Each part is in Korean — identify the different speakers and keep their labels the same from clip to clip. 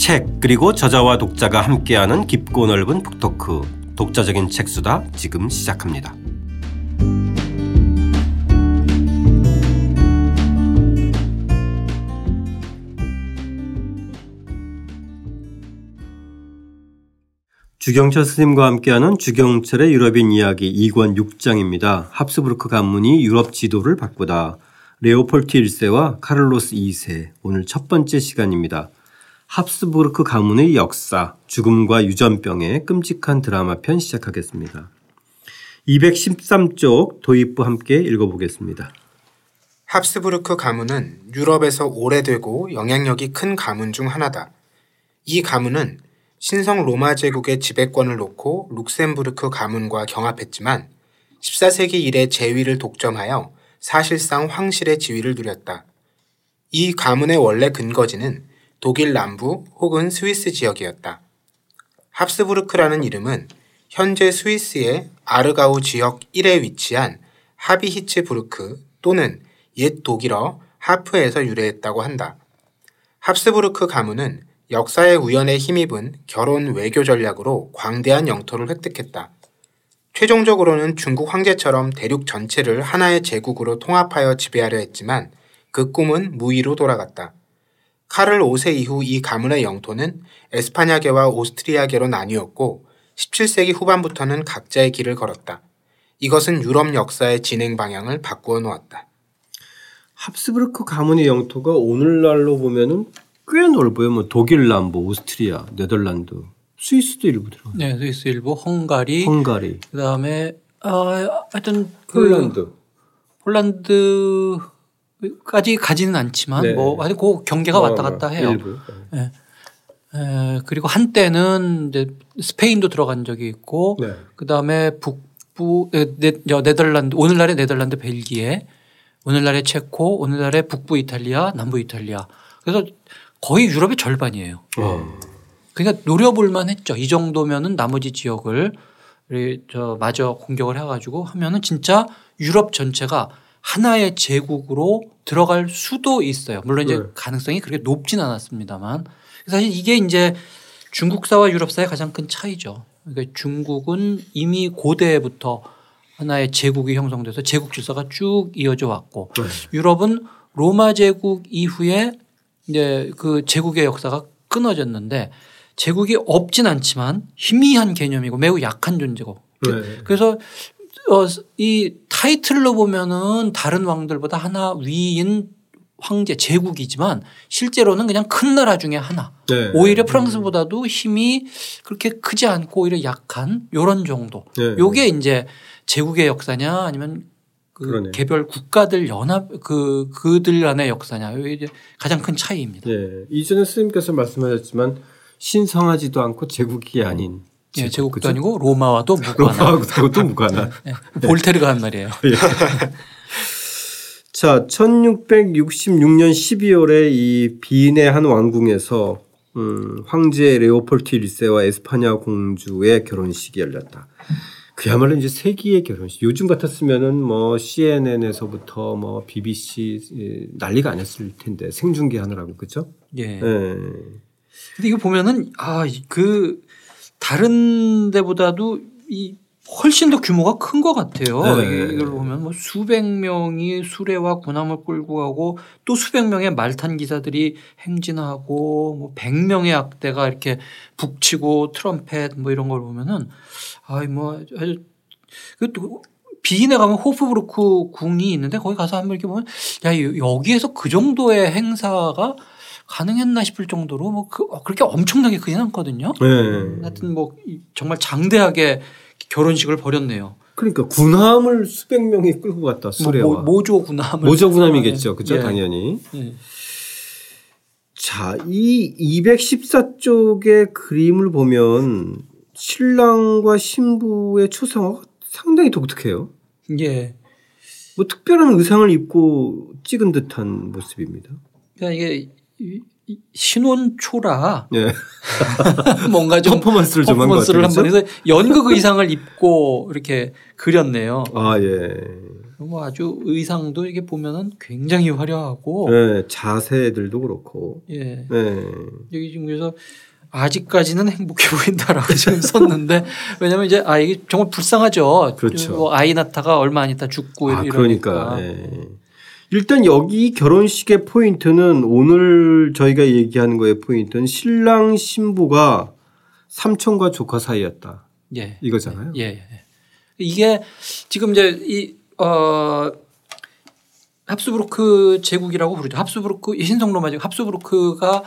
Speaker 1: 책 그리고 저자와 독자가 함께하는 깊고 넓은 북토크 독자적인 책수다 지금 시작합니다. 주경철 스님과 함께하는 주경철의 유럽인 이야기 2권 6장입니다. 합스부르크 가문이 유럽 지도를 바꾸다. 레오폴트 1세와 카를로스 2세 오늘 첫 번째 시간입니다. 합스부르크 가문의 역사, 죽음과 유전병의 끔찍한 드라마 편 시작하겠습니다. 213쪽 도입부 함께 읽어보겠습니다.
Speaker 2: 합스부르크 가문은 유럽에서 오래되고 영향력이 큰 가문 중 하나다. 이 가문은 신성 로마 제국의 지배권을 놓고 룩셈부르크 가문과 경합했지만 14세기 이래 제위를 독점하여 사실상 황실의 지위를 누렸다. 이 가문의 원래 근거지는 독일 남부 혹은 스위스 지역이었다. 합스부르크라는 이름은 현재 스위스의 아르가우 지역 1에 위치한 하비히츠부르크 또는 옛 독일어 하프에서 유래했다고 한다. 합스부르크 가문은 역사의 우연에 힘입은 결혼 외교 전략으로 광대한 영토를 획득했다. 최종적으로는 중국 황제처럼 대륙 전체를 하나의 제국으로 통합하여 지배하려 했지만 그 꿈은 무의로 돌아갔다. 카를 5세 이후 이 가문의 영토는 에스파냐계와 오스트리아계로 나뉘었고 17세기 후반부터는 각자의 길을 걸었다. 이것은 유럽 역사의 진행 방향을 바꾸어 놓았다.
Speaker 1: 합스부르크 가문의 영토가 오늘날로 보면은 꽤 넓어요. 뭐 독일 남부, 오스트리아, 네덜란드, 스위스도 일부 들어.
Speaker 3: 네, 스위스 일부, 헝가리,
Speaker 1: 헝가리.
Speaker 3: 그다음에 어, 하여튼
Speaker 1: 그 폴란드.
Speaker 3: 폴란드 까지 가지는 않지만 네. 뭐 아직 그 경계가 어, 왔다 갔다 해요. 일부. 네. 에, 그리고 한때는 이제 스페인도 들어간 적이 있고 네. 그다음에 북부 네, 네 덜란드 오늘날의 네덜란드 벨기에 오늘날의 체코 오늘날의 북부 이탈리아 남부 이탈리아 그래서 거의 유럽의 절반이에요. 어. 그러니까 노려볼 만 했죠. 이 정도면은 나머지 지역을 저 마저 공격을 해가지고 하면은 진짜 유럽 전체가 하나의 제국으로 들어갈 수도 있어요. 물론 이제 네. 가능성이 그렇게 높진 않았습니다만 사실 이게 이제 중국사와 유럽사의 가장 큰 차이죠. 그러니까 중국은 이미 고대부터 하나의 제국이 형성돼서 제국 질서가 쭉 이어져 왔고 네. 유럽은 로마 제국 이후에 이제 그 제국의 역사가 끊어졌는데 제국이 없진 않지만 희미한 개념이고 매우 약한 존재고 네. 그래서 어, 이 타이틀로 보면은 다른 왕들보다 하나 위인 황제 제국이지만 실제로는 그냥 큰 나라 중에 하나. 네. 오히려 프랑스보다도 힘이 그렇게 크지 않고 오히려 약한 요런 정도. 네. 요게 이제 제국의 역사냐 아니면 그 그러네. 개별 국가들 연합 그 그들 간의 역사냐 이게 이제 가장 큰 차이입니다.
Speaker 1: 네. 이전에 스님께서 말씀하셨지만 신성하지도 않고 제국이 아닌
Speaker 3: 예, 제국도 그쵸? 아니고 로마와도 무관한.
Speaker 1: 로마하고도 무관한.
Speaker 3: 네. 볼테르가 한 말이에요. 예.
Speaker 1: 자, 1666년 12월에 이 비인의 한 왕궁에서 음, 황제 레오폴트 1세와 에스파냐 공주의 결혼식이 열렸다. 그야말로 이제 세기의 결혼식. 요즘 같았으면은 뭐 CNN에서부터 뭐 BBC 난리가 아니었을 텐데 생중계하느라고 그죠?
Speaker 3: 예. 예. 근데 이거 보면은 아그 다른 데보다도 이 훨씬 더 규모가 큰 것 같아요. 네. 이걸 보면 뭐 수백 명이 수레와 군함을 끌고 가고 또 수백 명의 말탄 기사들이 행진하고 뭐 백 명의 악대가 이렇게 북치고 트럼펫 뭐 이런 걸 보면은 아이 뭐 아주 그또 비인에 가면 호프브루크 궁이 있는데 거기 가서 한번 이렇게 보면 야 여기에서 그 정도의 행사가 가능했나 싶을 정도로 뭐 그, 어, 그렇게 엄청나게 크진 않거든요. 네. 하여튼 뭐 정말 장대하게 결혼식을 벌였네요.
Speaker 1: 그러니까 군함을 수백 명이 끌고 갔다 뭐 수레와.
Speaker 3: 뭐, 모 조 군함을.
Speaker 1: 모조 군함이겠죠. 그죠? 예. 당연히. 예. 자, 이 214쪽의 그림을 보면 신랑과 신부의 초상화가 상당히 독특해요.
Speaker 3: 예.
Speaker 1: 뭐 특별한 의상을 입고 찍은 듯한 모습입니다.
Speaker 3: 그러니까 이게 신혼초라 네. 뭔가 좀
Speaker 1: 퍼포먼스를 좀
Speaker 3: 퍼포먼스를 한번 해서 연극 의상을 입고 이렇게 그렸네요.
Speaker 1: 아 예.
Speaker 3: 뭐 아주 의상도 이게 보면은 굉장히 화려하고
Speaker 1: 네, 자세들도 그렇고.
Speaker 3: 예. 네. 여기 지금 그래서 아직까지는 행복해 보인다라고 지금 썼는데 왜냐하면 이제 아 이게 정말 불쌍하죠.
Speaker 1: 그렇죠.
Speaker 3: 뭐 아이 낳다가 얼마 안 있다 죽고
Speaker 1: 아, 이러니까. 그러니까. 네. 일단 여기 결혼식의 포인트는 오늘 저희가 얘기하는 거의 포인트는 신랑 신부가 삼촌과 조카 사이였다. 예. 이거잖아요.
Speaker 3: 예. 예. 이게 지금 이제 이, 어, 합스부르크 제국이라고 부르죠. 합스부르크, 신성로마 제국 합스부르크가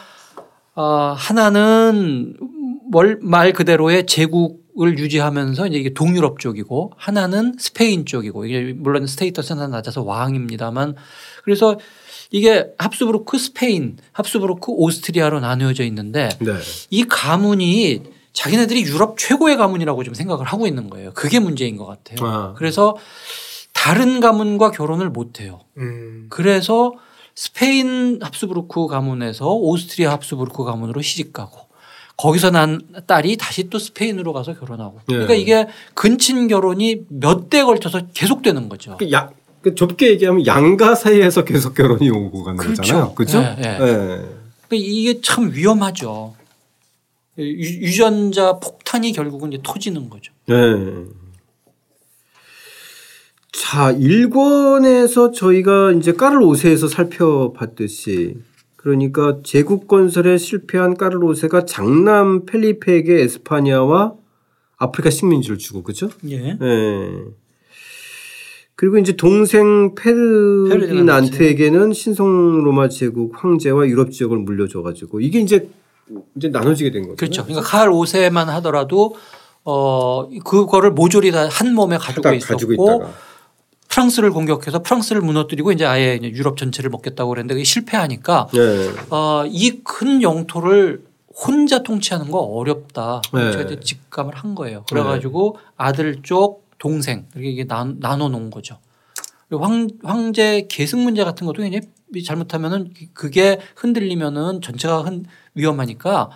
Speaker 3: 어, 하나는 말 그대로의 제국 을 유지하면서 이제 이게 동유럽 쪽이고 하나는 스페인 쪽이고 이게 물론 스테이터스는 낮아서 왕입니다만 그래서 이게 합스부르크 스페인, 합스부르크 오스트리아로 나누어져 있는데 네. 이 가문이 자기네들이 유럽 최고의 가문이라고 좀 생각을 하고 있는 거예요. 그게 문제인 것 같아요. 아. 그래서 다른 가문과 결혼을 못 해요. 음. 그래서 스페인 합스부르크 가문에서 오스트리아 합스부르크 가문으로 시집 가고 거기서 난 딸이 다시 또 스페인으로 가서 결혼하고. 네. 그러니까 이게 근친 결혼이 몇 대 걸쳐서 계속되는 거죠.
Speaker 1: 그 야, 그 좁게 얘기하면 양가 사이에서 계속 결혼이 오고 가는 그렇죠. 거잖아요. 그렇죠? 네.
Speaker 3: 그러니까 이게 참 위험하죠. 유 전자 폭탄이 결국은 이제 터지는 거죠. 네.
Speaker 1: 자, 일권에서 저희가 이제 까를 오세에서 살펴봤듯이 그러니까 제국 건설에 실패한 까를오세가 장남 펠리페에게 에스파냐와 아프리카 식민지를 주고 그죠? 예. 예. 그리고 이제 동생 페르디난트에게는 신성 로마 제국 황제와 유럽 지역을 물려줘 가지고 이게 이제 이제 나눠지게 된 거죠.
Speaker 3: 그렇죠. 그러니까 칼 5세만 하더라도 어 그거를 모조리 다 한 몸에 가지고 있었고 가지고 프랑스를 공격해서 프랑스를 무너뜨리고 이제 아예 이제 유럽 전체를 먹겠다고 그랬는데 그게 실패하니까 네. 어, 이 큰 영토를 혼자 통치하는 거 어렵다. 네. 제가 이제 직감을 한 거예요. 그래가지고 네. 아들 쪽 동생 이렇게 나눠 놓은 거죠. 황, 황제 계승 문제 같은 것도 굉장히 잘못하면은 그게 흔들리면은 전체가 흔, 위험하니까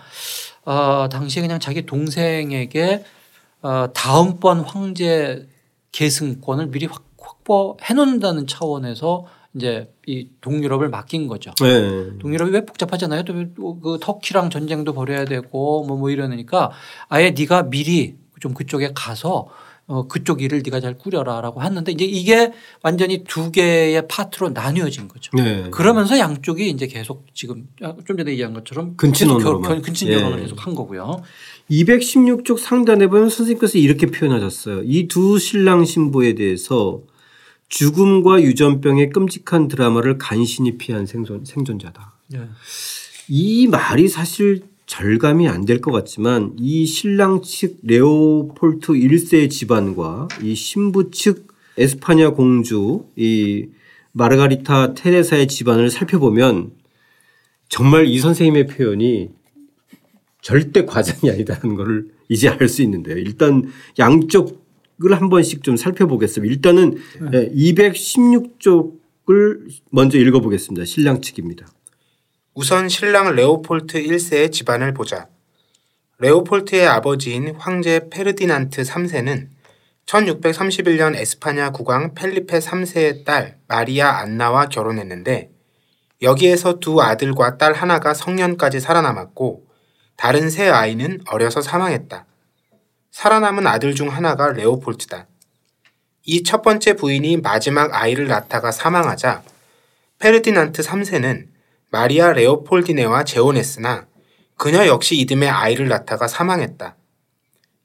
Speaker 3: 어, 당시에 그냥 자기 동생에게 어, 다음번 황제 계승권을 미리 확, 확보해 놓는다는 차원에서 이제 이 동유럽을 맡긴 거죠. 네. 동유럽이 왜 복잡하잖아요. 또 그 터키랑 전쟁도 벌여야 되고 뭐, 뭐 이러니까 아예 네가 미리 좀 그쪽에 가서 어, 그쪽 일을 네가 잘 꾸려라라고 했는데 이제 이게 완전히 두 개의 파트로 나뉘어진 거죠. 네. 그러면서 양쪽이 이제 계속 지금 좀 전에 얘기한 것처럼 근친혼으로 근친 결혼을 예. 계속 한 거고요.
Speaker 1: 216쪽 상단에 보면 선생님께서 이렇게 표현하셨어요. 이 두 신랑 신부에 대해서 죽음과 유전병의 끔찍한 드라마를 간신히 피한 생존, 생존자다. 네. 이 말이 사실 절감이 안 될 것 같지만 이 신랑 측 레오폴트 1세 집안과 이 신부 측 에스파냐 공주 이 마르가리타 테레사의 집안을 살펴보면 정말 이 선생님의 표현이 절대 과장이 아니다는 것을 이제 알 수 있는데요. 일단 양쪽을 한 번씩 좀 살펴보겠습니다. 일단은 네. 216쪽을 먼저 읽어보겠습니다. 신랑 측입니다.
Speaker 2: 우선 신랑 레오폴트 1세의 집안을 보자. 레오폴트의 아버지인 황제 페르디난트 3세는 1631년 에스파냐 국왕 펠리페 3세의 딸 마리아 안나와 결혼했는데 여기에서 두 아들과 딸 하나가 성년까지 살아남았고 다른 세 아이는 어려서 사망했다. 살아남은 아들 중 하나가 레오폴트다. 이 첫 번째 부인이 마지막 아이를 낳다가 사망하자 페르디난트 3세는 마리아 레오폴디네와 재혼했으나 그녀 역시 이듬해 아이를 낳다가 사망했다.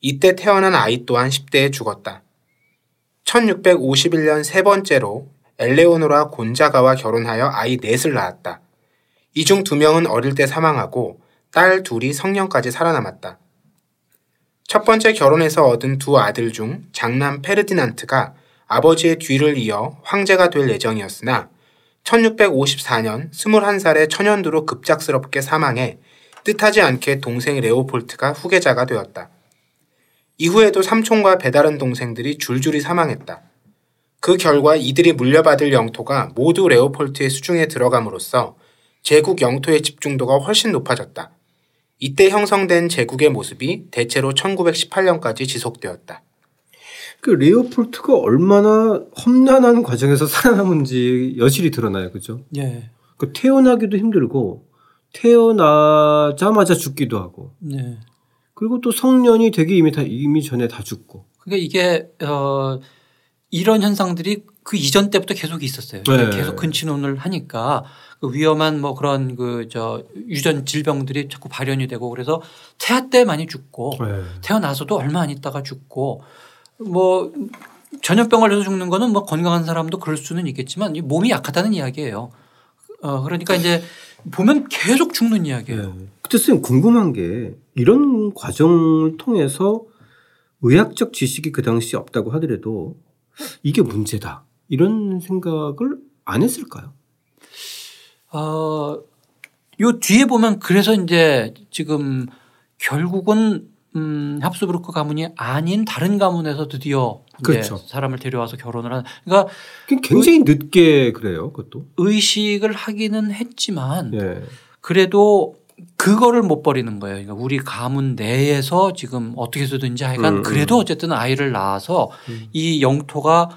Speaker 2: 이때 태어난 아이 또한 10대에 죽었다. 1651년 세 번째로 엘레오노라 곤자가와 결혼하여 아이 넷을 낳았다. 이 중 두 명은 어릴 때 사망하고 딸 둘이 성년까지 살아남았다. 첫 번째 결혼에서 얻은 두 아들 중 장남 페르디난트가 아버지의 뒤를 이어 황제가 될 예정이었으나 1654년 21살의 천연두로 급작스럽게 사망해 뜻하지 않게 동생 레오폴트가 후계자가 되었다. 이후에도 삼촌과 배다른 동생들이 줄줄이 사망했다. 그 결과 이들이 물려받을 영토가 모두 레오폴트의 수중에 들어감으로써 제국 영토의 집중도가 훨씬 높아졌다. 이때 형성된 제국의 모습이 대체로 1918년까지 지속되었다.
Speaker 1: 그 레오폴트가 얼마나 험난한 과정에서 살아남은지 여실히 드러나요, 그죠?
Speaker 3: 예.
Speaker 1: 그 태어나기도 힘들고 태어나자마자 죽기도 하고.
Speaker 3: 네.
Speaker 1: 그리고 또 성년이 되기 이미 다 이미 전에 다 죽고.
Speaker 3: 그러니까 이게 어 이런 현상들이 그 이전 때부터 계속 있었어요. 네. 계속 근친혼을 하니까 그 위험한 뭐 그런 그 저 유전 질병들이 자꾸 발현이 되고 그래서 태아 때 많이 죽고 네. 태어나서도 얼마 안 있다가 죽고 뭐 전염병 걸려서 죽는 거는 뭐 건강한 사람도 그럴 수는 있겠지만 몸이 약하다는 이야기예요. 어 그러니까 이제 보면 계속 죽는 이야기예요. 네.
Speaker 1: 그때 선생님 궁금한 게 이런 과정을 통해서 의학적 지식이 그 당시 없다고 하더라도 이게 문제다 이런 생각을 안 했을까요?
Speaker 3: 어, 요 뒤에 보면 그래서 이제 지금 결국은 음, 합스부르크 가문이 아닌 다른 가문에서 드디어 그렇죠. 사람을 데려와서 결혼을 하는. 그러니까
Speaker 1: 굉장히 의, 늦게 그래요, 그것도.
Speaker 3: 의식을 하기는 했지만 예. 그래도 그거를 못 버리는 거예요. 그러니까 우리 가문 내에서 지금 어떻게 해서든지 하여간 음, 그래도 어쨌든 아이를 낳아서 음. 이 영토가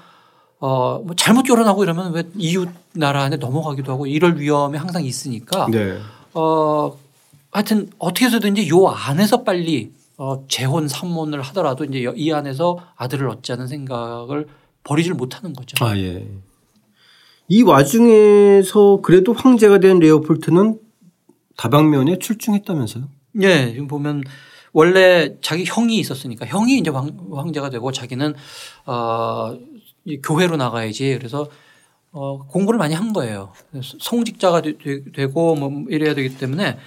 Speaker 3: 어, 뭐 잘못 결혼하고 이러면 왜 이웃 나라 안에 넘어가기도 하고 이럴 위험이 항상 있으니까 네. 어, 하여튼 어떻게 해서든지 요 안에서 빨리 어, 재혼 삼혼을 하더라도 이제 이 안에서 아들을 얻자는 생각을 버리질 못하는 거죠.
Speaker 1: 아 예. 이 와중에서 그래도 황제가 된 레오폴트는 다방면에 출중했다면서요?
Speaker 3: 네, 지금 보면 원래 자기 형이 있었으니까 형이 이제 황, 황제가 되고 자기는 어, 교회로 나가야지 그래서 어, 공부를 많이 한 거예요. 성직자가 되, 고 뭐 이래야 되기 때문에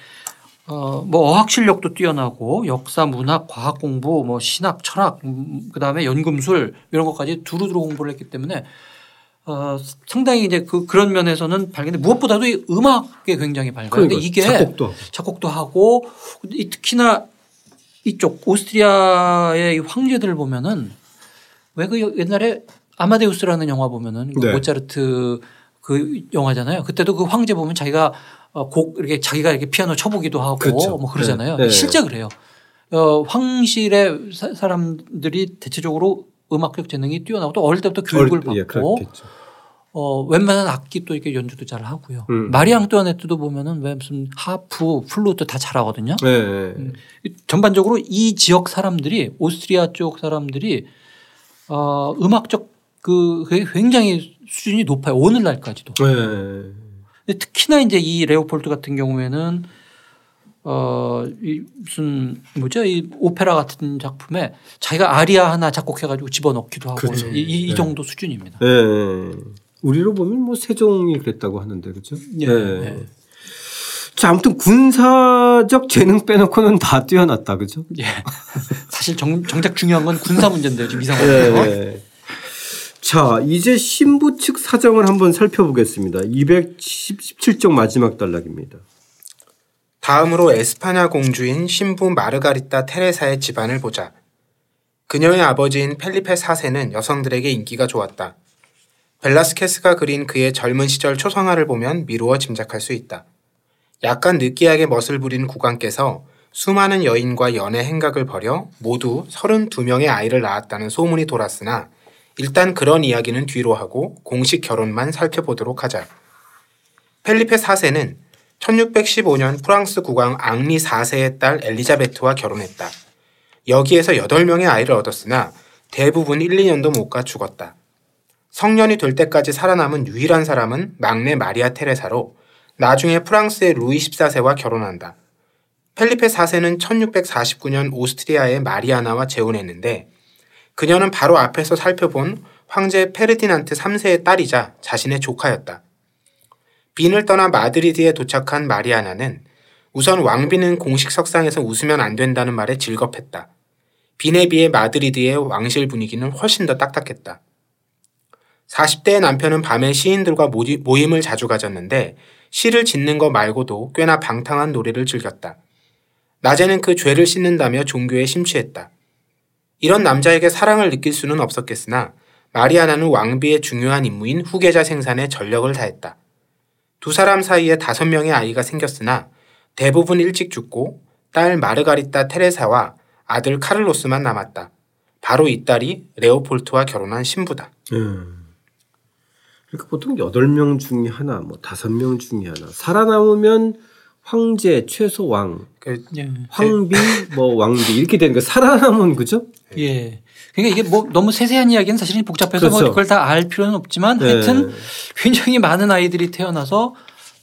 Speaker 3: 어, 뭐 어학 실력도 뛰어나고 역사, 문학, 과학 공부, 뭐 신학, 철학, 음, 그다음에 연금술 이런 것까지 두루두루 공부를 했기 때문에 어, 상당히 이제 그 그런 면에서는 밝은데 무엇보다도 음악에 굉장히 밝아요. 그런데 이게 작곡도. 작곡도 하고 특히나 이쪽 오스트리아의 황제들 보면은 왜 그 옛날에 아마데우스라는 영화 보면은 그 네. 모차르트 그 영화잖아요. 그때도 그 황제 보면 자기가 어, 곡 이렇게 자기가 이렇게 피아노 쳐보기도 하고 그렇죠. 뭐 그러잖아요. 네. 네. 실제 그래요. 어, 황실의 사, 사람들이 대체적으로 음악적 재능이 뛰어나고 또 어릴 때부터 교육을 어릴, 예, 받고 예, 어, 웬만한 악기 또 이렇게 연주도 잘 하고요. 음. 마리 앙뚜아네트도 보면은 왜 무슨 하프, 플루트 다 잘하거든요. 네. 음. 전반적으로 이 지역 사람들이 오스트리아 쪽 사람들이 어, 음악적 그 굉장히 수준이 높아요. 오늘날까지도. 네. 특히나 이제 이 레오폴드 같은 경우에는 어, 이 무슨 뭐죠? 이 오페라 같은 작품에 자기가 아리아 하나 작곡해가지고 집어넣기도 하고 그렇죠. 이, 이 네. 정도 수준입니다.
Speaker 1: 네. 우리로 보면 뭐 세종이 그랬다고 하는데 그렇죠? 네. 네. 자, 아무튼 군사적 재능 빼놓고는 다 뛰어났다. 그죠? 예.
Speaker 3: 사실 정, 정작 중요한 건 군사 문제인데요. 지금 이상하게. 네.
Speaker 1: 자, 이제 신부 측 사정을 한번 살펴보겠습니다. 217쪽 마지막 단락입니다.
Speaker 2: 다음으로 에스파냐 공주인 신부 마르가리타 테레사의 집안을 보자. 그녀의 아버지인 펠리페 4세는 여성들에게 인기가 좋았다. 벨라스케스가 그린 그의 젊은 시절 초상화를 보면 미루어 짐작할 수 있다. 약간 느끼하게 멋을 부린 국왕께서 수많은 여인과 연애 행각을 벌여 모두 32명의 아이를 낳았다는 소문이 돌았으나 일단 그런 이야기는 뒤로 하고 공식 결혼만 살펴보도록 하자. 펠리페 4세는 1615년 프랑스 국왕 앙리 4세의 딸 엘리자베트와 결혼했다. 여기에서 8명의 아이를 얻었으나 대부분 1, 2년도 못 가 죽었다. 성년이 될 때까지 살아남은 유일한 사람은 막내 마리아 테레사로 나중에 프랑스의 루이 14세와 결혼한다. 펠리페 4세는 1649년 오스트리아의 마리아나와 재혼했는데 그녀는 바로 앞에서 살펴본 황제 페르디난트 3세의 딸이자 자신의 조카였다. 빈을 떠나 마드리드에 도착한 마리아나는 우선 왕비는 공식 석상에서 웃으면 안 된다는 말에 질겁했다. 빈에 비해 마드리드의 왕실 분위기는 훨씬 더 딱딱했다. 40대의 남편은 밤에 시인들과 모임을 자주 가졌는데 시를 짓는 것 말고도 꽤나 방탕한 노래를 즐겼다. 낮에는 그 죄를 씻는다며 종교에 심취했다. 이런 남자에게 사랑을 느낄 수는 없었겠으나 마리아나는 왕비의 중요한 임무인 후계자 생산에 전력을 다했다. 두 사람 사이에 다섯 명의 아이가 생겼으나 대부분 일찍 죽고 딸 마르가리타 테레사와 아들 카를로스만 남았다. 바로 이 딸이 레오폴트와 결혼한 신부다.
Speaker 1: 음. 그러니까 보통 8명 중에 하나, 뭐 5명 중에 하나. 살아남으면 황제, 최소 왕, 그, 예. 황비, 뭐 왕비 이렇게 되는 거 살아남은 그죠?
Speaker 3: 예. 그러니까 이게 뭐 너무 세세한 이야기는 사실은 복잡해서 뭐 그렇죠. 뭐 그걸 다 알 필요는 없지만 네. 하여튼 굉장히 많은 아이들이 태어나서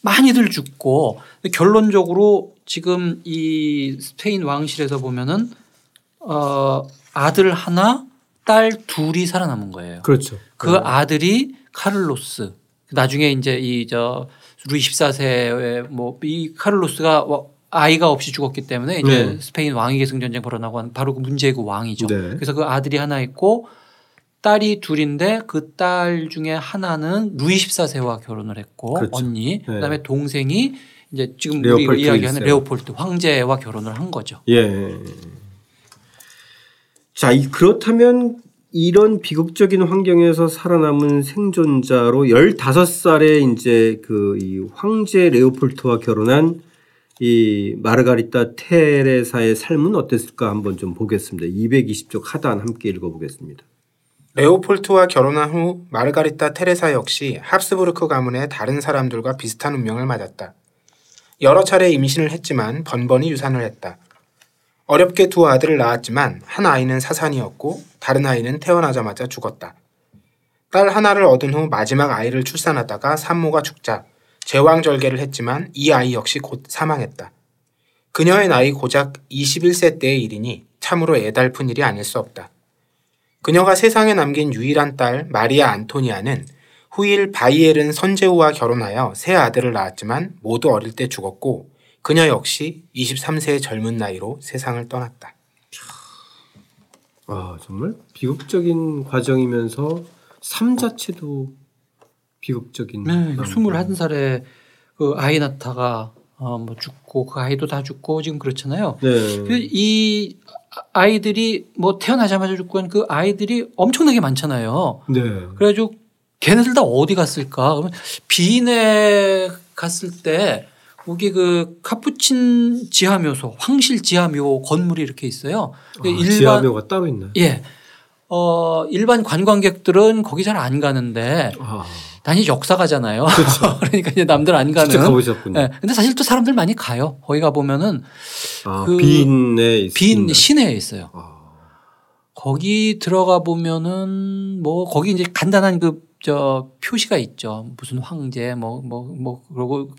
Speaker 3: 많이들 죽고 결론적으로 지금 이 스페인 왕실에서 보면은 어 아들 하나 딸 둘이 살아남은 거예요.
Speaker 1: 그렇죠.
Speaker 3: 그 네. 아들이 카를로스 나중에 이제 이 저 루이 14세의 뭐 이 카를로스가 아이가 없이 죽었기 때문에 이제 네. 스페인 왕위 계승 전쟁 벌어나고 한 바로 그 문제의 그 왕이죠. 네. 그래서 그 아들이 하나 있고 딸이 둘인데 그 딸 중에 하나는 루이 14세와 결혼을 했고 그렇죠. 언니 네. 그다음에 동생이 이제 지금 우리가 이야기하는 레오폴트 황제와 결혼을 한 거죠.
Speaker 1: 예. 자, 그렇다면 이런 비극적인 환경에서 살아남은 생존자로 15살에 이제 그 이 황제 레오폴트와 결혼한 이 마르가리타 테레사의 삶은 어땠을까 한번 좀 보겠습니다. 220쪽 하단 함께 읽어보겠습니다.
Speaker 2: 레오폴트와 결혼한 후 마르가리타 테레사 역시 합스부르크 가문의 다른 사람들과 비슷한 운명을 맞았다. 여러 차례 임신을 했지만 번번이 유산을 했다. 어렵게 두 아들을 낳았지만 한 아이는 사산이었고 다른 아이는 태어나자마자 죽었다. 딸 하나를 얻은 후 마지막 아이를 출산하다가 산모가 죽자 제왕절개를 했지만 이 아이 역시 곧 사망했다. 그녀의 나이 고작 21세 때의 일이니 참으로 애달픈 일이 아닐 수 없다. 그녀가 세상에 남긴 유일한 딸 마리아 안토니아는 후일 바이엘은 선제우와 결혼하여 세 아들을 낳았지만 모두 어릴 때 죽었고 그녀 역시 23세의 젊은 나이로 세상을 떠났다.
Speaker 1: 아 정말 비극적인 과정이면서 삶 자체도 비극적인.
Speaker 3: 네, 21살에 그 아이 낳다가 어, 뭐 죽고 그 아이도 다 죽고 지금 그렇잖아요. 네. 이 아이들이 뭐 태어나자마자 죽고 한 그 아이들이 엄청나게 많잖아요. 네. 그래가지고 걔네들 다 어디 갔을까? 그러면 비인에 갔을 때 거기 그 카푸친 지하묘소, 황실 지하묘 건물이 이렇게 있어요.
Speaker 1: 아, 일반 지하묘가 따로 있나요?
Speaker 3: 예. 어, 일반 관광객들은 거기 잘 안 가는데 아. 단지 역사가잖아요. 그렇죠. 그러니까 이제 남들 안 가는.
Speaker 1: 직접 가보셨군요. 네.
Speaker 3: 근데 사실 또 사람들 많이 가요. 거기 가 보면은
Speaker 1: 아, 그 비인에
Speaker 3: 비인 시내에 있어요. 아. 거기 들어가 보면은 뭐 거기 이제 간단한 그 저 표시가 있죠. 무슨 황제 뭐 뭐뭐 뭐, 뭐 그러고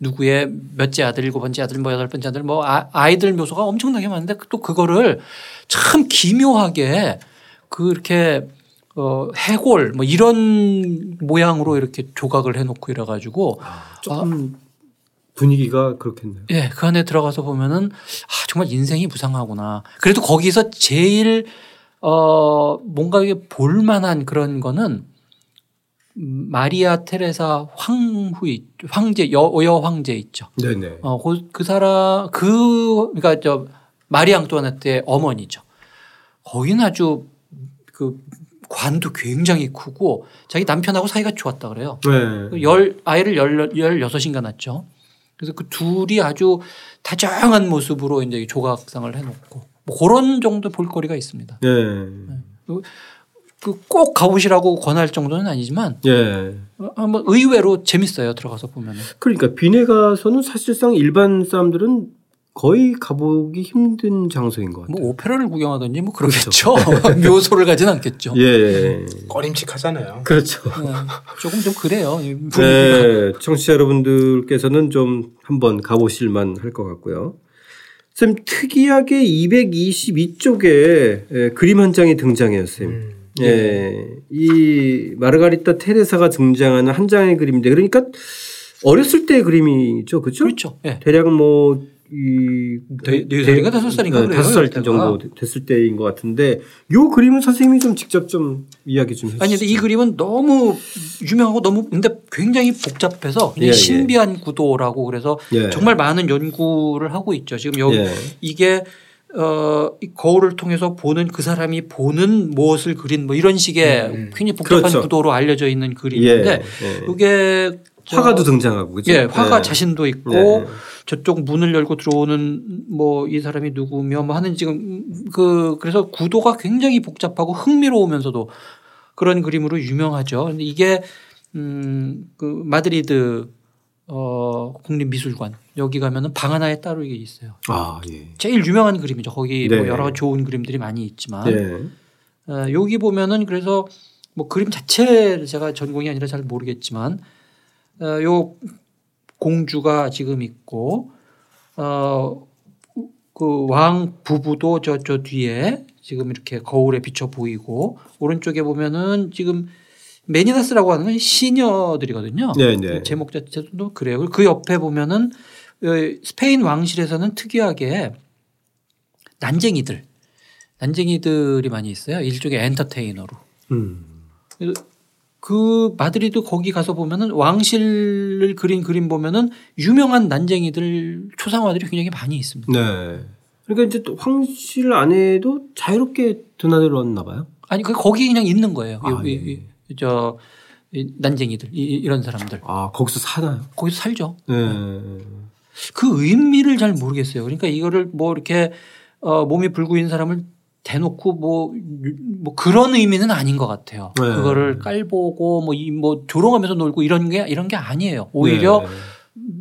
Speaker 3: 누구의 몇째 아들 일곱 번째 아들 뭐 여덟 번째 아들 뭐 아, 아이들 묘소가 엄청나게 많은데 또 그거를 참 기묘하게 그렇게 어, 해골 뭐 이런 모양으로 이렇게 조각을 해놓고 이래가지고
Speaker 1: 아, 조금 아, 분위기가 그렇겠네요.
Speaker 3: 예, 그 안에 들어가서 보면은 아, 정말 인생이 무상하구나. 그래도 거기서 제일 어 뭔가 이게 볼만한 그런 거는 마리아 테레사 황후 황제 여, 여 황제 있죠.
Speaker 1: 네네.
Speaker 3: 어, 그, 그 사람 그 그러니까 저 마리 앙뚜아네트의 어머니죠. 거기는 아주 그 관도 굉장히 크고 자기 남편하고 사이가 좋았다 그래요. 네. 그열 아이를 열 열여섯인가 낳죠. 그래서 그 둘이 아주 다정한 모습으로 이제 조각상을 해놓고 뭐 그런 정도 볼거리가 있습니다. 네. 네. 그꼭 가보시라고 권할 정도는 아니지만 예. 한번 의외로 재밌어요 들어가서 보면.
Speaker 1: 그러니까 비네 가서는 사실상 일반 사람들은 거의 가보기 힘든 장소인 것 같아요.
Speaker 3: 뭐 오페라를 구경하든지 뭐 그러겠죠. 그렇죠. 묘소를 가진 않겠죠.
Speaker 1: 예.
Speaker 2: 꺼림칙하잖아요.
Speaker 1: 그렇죠.
Speaker 3: 네. 조금 좀 그래요.
Speaker 1: 네. 청취자 여러분들께서는 좀 한번 가보실만 할 것 같고요. 쌤 특이하게 222쪽에 예, 그림 한 장이 등장해요, 쌤. 음. 예. 예. 이 마르가리타 테레사가 등장하는 한 장의 그림인데 그러니까 어렸을 때의 그림이죠, 그렇죠?
Speaker 3: 그렇죠.
Speaker 1: 예. 대략 뭐 이
Speaker 3: 네, 네 살인가 다섯 살인가
Speaker 1: 네, 다섯 살 정도 됐을 때인 것 같은데 요 그림은 선생님이 좀 직접 좀 이야기 좀 해주시죠.
Speaker 3: 아니 근데 이 그림은 너무 유명하고 너무 근데 굉장히 복잡해서 예, 예. 신비한 예. 구도라고 그래서 예. 정말 많은 연구를 하고 있죠. 지금 여기 예. 이게 어, 이 거울을 통해서 보는 그 사람이 보는 무엇을 그린 뭐 이런 식의 음. 음. 굉장히 복잡한 그렇죠. 구도로 알려져 있는 그림인데 예. 이게
Speaker 1: 화가도 등장하고 그죠?
Speaker 3: 예, 화가 네. 자신도 있고 네. 저쪽 문을 열고 들어오는 뭐 이 사람이 누구며 뭐 하는 지금 그 그래서 구도가 굉장히 복잡하고 흥미로우면서도 그런 그림으로 유명하죠. 근데 이게 음그 마드리드 어 국립미술관 여기 가면은 방 하나에 따로 이게 있어요. 아 예. 제일 유명한 그림이죠. 거기 뭐 네. 뭐 여러 좋은 그림들이 많이 있지만 네. 어, 여기 보면은 그래서 뭐 그림 자체를 제가 전공이 아니라 잘 모르겠지만 어, 요 공주가 지금 있고 어 그 왕 부부도 저 저 뒤에 지금 이렇게 거울에 비쳐 보이고 오른쪽에 보면은 지금 메니나스라고 하는 건 시녀들이거든요. 네, 네. 제목 자체도 그래요. 그 옆에 보면은 어, 스페인 왕실에서는 특이하게 난쟁이들, 난쟁이들이 많이 있어요. 일종의 엔터테이너로. 음. 그 마드리드 거기 가서 보면은 왕실을 그린 그림 보면은 유명한 난쟁이들 초상화들이 굉장히 많이 있습니다. 네.
Speaker 1: 그러니까 이제 또 황실 안에도 자유롭게 드나들었나 봐요.
Speaker 3: 아니 그 거기 그냥 있는 거예요. 아, 이, 이, 예. 저 난쟁이들 이, 런 사람들.
Speaker 1: 아 거기서 사나요?
Speaker 3: 거기서 살죠. 네. 그 의미를 잘 모르겠어요. 그러니까 이거를 뭐 이렇게 어, 몸이 불구인 사람을 대놓고 뭐, 뭐 그런 의미는 아닌 것 같아요. 네. 그거를 깔보고 뭐, 이, 뭐 조롱하면서 놀고 이런 게 이런 게 아니에요. 오히려 네.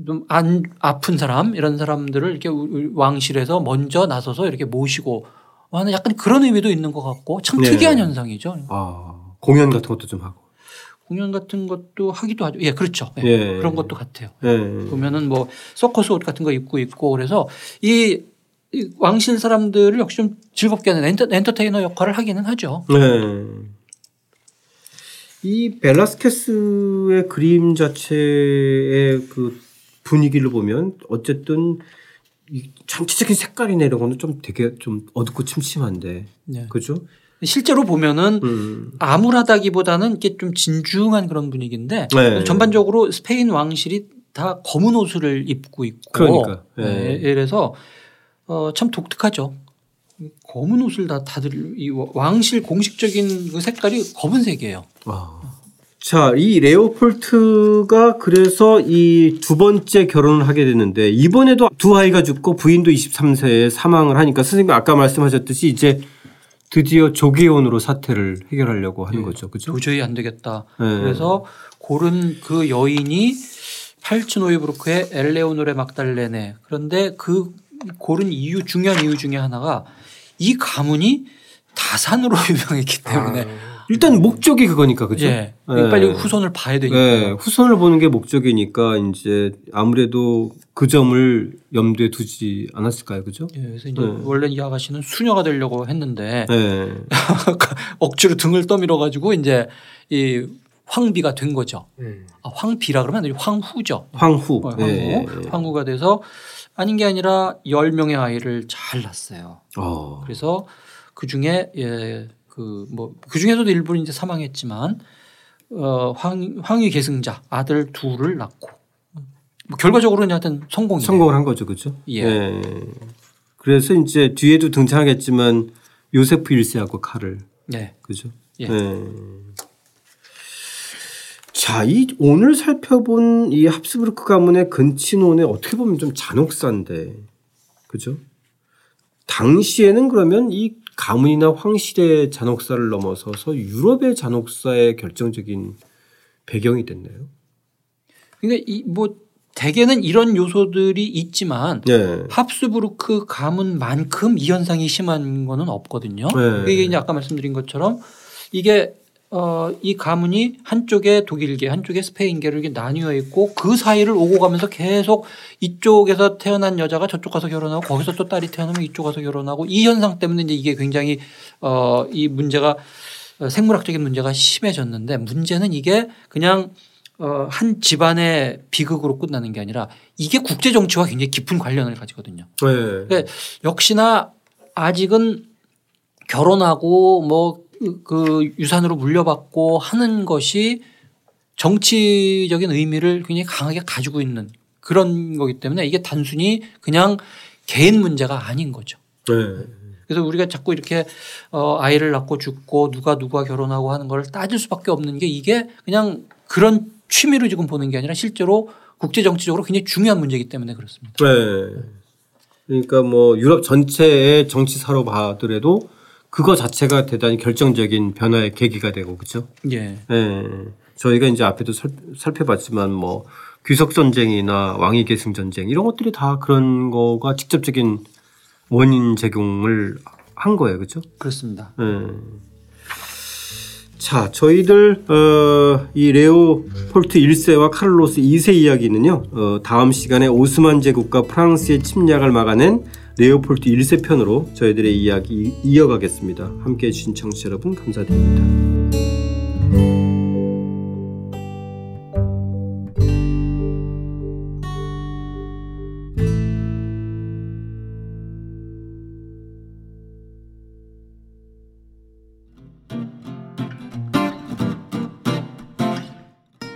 Speaker 3: 좀안 아픈 사람 이런 사람들을 이렇게 왕실에서 먼저 나서서 이렇게 모시고 하는 약간 그런 의미도 있는 것 같고 참 네. 특이한 현상이죠.
Speaker 1: 아, 공연 같은 것도 좀 하고.
Speaker 3: 공연 같은 것도 하기도 하죠. 예, 그렇죠. 예, 예. 그런 것도 같아요. 예. 보면은 뭐 서커스 옷 같은 거 입고 있고 그래서 이 왕실 사람들을 역시 좀 즐겁게 하는 엔터, 엔터테이너 역할을 하기는 하죠. 네.
Speaker 1: 이 벨라스케스의 그림 자체의 그 분위기를 보면 어쨌든 전체적인 색깔이나 이런 거는 좀 되게 좀 어둡고 침침한데. 네. 그죠?
Speaker 3: 실제로 보면은 음. 암울하다기보다는 이게 좀 진중한 그런 분위기인데 네. 전반적으로 스페인 왕실이 다 검은 옷을 입고 있고 그러니까. 네. 네. 그래서 어, 참 독특하죠. 검은 옷을 다 다들 이 왕실 공식적인 그 색깔이 검은색이에요. 아.
Speaker 1: 자, 이 레오폴트가 그래서 이 두 번째 결혼을 하게 됐는데 이번에도 두 아이가 죽고 부인도 23세에 사망을 하니까 선생님 아까 말씀하셨듯이 이제 드디어 조기혼으로 사태를 해결하려고 하는 네. 거죠. 그죠?
Speaker 3: 도저히 안 되겠다. 네. 그래서 고른 그 여인이 팔츠노이브루크의 엘레오노레 막달레네. 그런데 그 고른 이유 중요한 이유 중에 하나가 이 가문이 다산으로 유명했기 때문에 아.
Speaker 1: 일단 목적이 그거니까 그죠?
Speaker 3: 예. 네. 빨리 후손을 봐야 되니까. 네.
Speaker 1: 후손을 보는 게 목적이니까 이제 아무래도 그 점을 염두에 두지 않았을까요, 그죠?
Speaker 3: 예. 그래서 이제 네. 원래 이 아가씨는 수녀가 되려고 했는데 네. 억지로 등을 떠밀어 가지고 이제 이 황비가 된 거죠. 음. 아, 황비라 그러면 황후죠.
Speaker 1: 황후.
Speaker 3: 어, 황후. 네. 황후가 돼서 아닌 게 아니라 10명의 아이를 잘 낳았어요. 어. 그래서 그 중에 예, 그 뭐 그 중에서도 일부 이제 사망했지만 어, 황, 황위 계승자 아들 둘을 낳고 뭐 결과적으로는 하여튼 성공이
Speaker 1: 성공을 한 거죠. 그죠? 예. 예. 그래서 이제 뒤에도 등장하겠지만 요세프 1세하고 칼을. 네. 그죠? 예. 예. 자, 이 오늘 살펴본 이 합스부르크 가문의 근친혼에 어떻게 보면 좀 잔혹사인데, 그죠? 당시에는 그러면 이 가문이나 황실의 잔혹사를 넘어서서 유럽의 잔혹사의 결정적인 배경이 됐나요?
Speaker 3: 그러니까 이뭐 대개는 이런 요소들이 있지만 네. 합스부르크 가문만큼 이 현상이 심한 거는 없거든요. 네. 이게 이제 아까 말씀드린 것처럼 이게 어, 이 가문이 한쪽에 독일계, 한쪽에 스페인계로 이렇게 나뉘어 있고 그 사이를 오고 가면서 계속 이쪽에서 태어난 여자가 저쪽 가서 결혼하고 거기서 또 딸이 태어나면 이쪽 가서 결혼하고 이 현상 때문에 이제 이게 굉장히 어, 이 문제가 어, 생물학적인 문제가 심해졌는데 문제는 이게 그냥 어, 한 집안의 비극으로 끝나는 게 아니라 이게 국제 정치와 굉장히 깊은 관련을 가지거든요. 네. 그러니까 역시나 아직은 결혼하고 뭐 그 유산으로 물려받고 하는 것이 정치적인 의미를 굉장히 강하게 가지고 있는 그런 거기 때문에 이게 단순히 그냥 개인 문제가 아닌 거죠. 네. 그래서 우리가 자꾸 이렇게 어 아이를 낳고 죽고 누가 누가 결혼하고 하는 걸 따질 수밖에 없는 게 이게 그냥 그런 취미로 지금 보는 게 아니라 실제로 국제 정치적으로 굉장히 중요한 문제이기 때문에 그렇습니다.
Speaker 1: 네. 그러니까 뭐 유럽 전체의 정치사로 봐더라도 그거 자체가 대단히 결정적인 변화의 계기가 되고 그렇죠.
Speaker 3: 예.
Speaker 1: 네. 저희가 이제 앞에도 살, 살펴봤지만 뭐 귀속 전쟁이나 왕위 계승 전쟁 이런 것들이 다 그런 거가 직접적인 원인 제공을 한 거예요, 그렇죠?
Speaker 3: 그렇습니다.
Speaker 1: 네. 자, 저희들 어, 이 레오 폴트 1세와 카를로스 2세 이야기는요. 어, 다음 시간에 오스만 제국과 프랑스의 침략을 막아낸 레오폴트 1세 편으로 저희들의 이야기 이어가겠습니다. 함께 해주신 청취자 여러분 감사드립니다.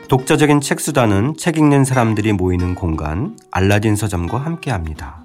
Speaker 1: 독자적인 책 수단은 책 읽는 사람들이 모이는 공간 알라딘 서점과 함께합니다.